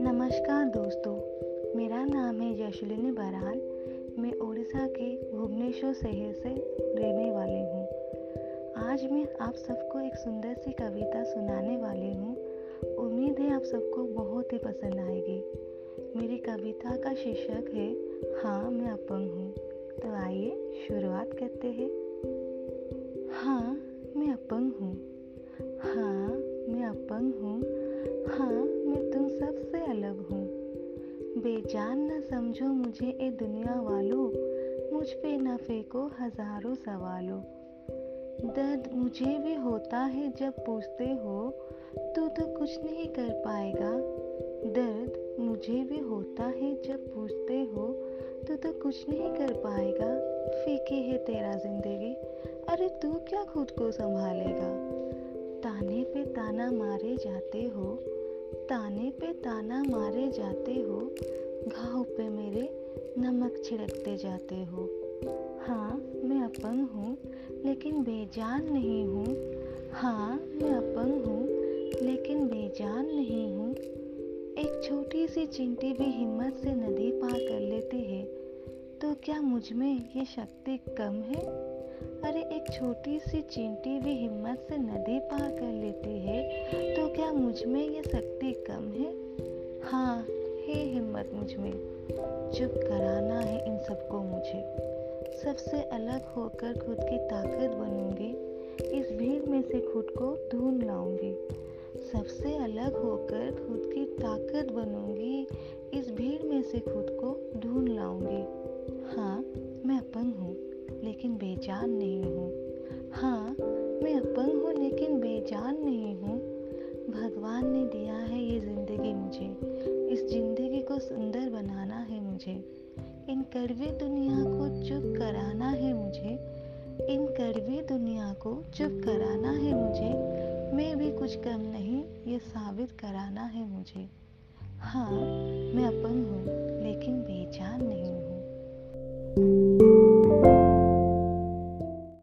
नमस्कार दोस्तों, मेरा नाम है यशलिनी बराल मैं उड़ीसा के भुवनेश्वर शहर से रहने वाली हूँ। आज मैं आप सबको एक सुंदर सी कविता सुनाने वाली हूँ। उम्मीद है आप सबको बहुत ही पसंद आएगी। मेरी कविता का शीर्षक है हाँ मैं अपंग हूँ। तो आइए शुरुआत करते हैं। हाँ मैं अपंग हूँ। अपंग हूँ। हाँ मैं तुम सबसे अलग हूँ। बेजान न समझो मुझे ए दुनिया वालों, मुझ पे न फेंको हज़ारों सवालों। दर्द मुझे भी होता है जब पूछते हो, तू तो कुछ नहीं कर पाएगा। दर्द मुझे भी होता है जब पूछते हो, तू तो कुछ नहीं कर पाएगा। फीकी है तेरा ज़िंदगी, अरे तू क्या खुद को संभालेगा? ताना मारे जाते हो, ताने पे ताना मारे जाते हो, घाव पे मेरे नमक छिड़कते जाते हो। हाँ मैं अपंग हूँ, लेकिन बेजान नहीं हूँ। हाँ मैं अपंग हूँ, लेकिन बेजान नहीं हूँ। एक छोटी सी चिंटी भी हिम्मत से नदी पार कर लेती है तो क्या मुझमें ये शक्ति कम है? अरे, एक छोटी सी चींटी भी हिम्मत से नदी पार कर लेती है तो क्या मुझमें ये शक्ति कम है? हाँ है हिम्मत मुझमें। चुप कराना है इन सबको मुझे। सबसे अलग होकर खुद की ताकत बनूँगी। इस भीड़ में से खुद को ढूंढ लाऊँगी। सबसे अलग होकर खुद की ताकत बनूँगी। बेजान नहीं हूँ। हाँ मैं अपंग हूँ, लेकिन बेजान नहीं हूँ। भगवान ने दिया है ये ज़िंदगी मुझे। इस ज़िंदगी को सुंदर बनाना है मुझे। इन कड़वी दुनिया को चुप कराना है मुझे। इन कड़वी दुनिया को चुप कराना है मुझे। मैं भी कुछ कम नहीं, ये साबित कराना है मुझे। हाँ मैं अपंग हूँ, लेकिन बेजान नहीं हूँ।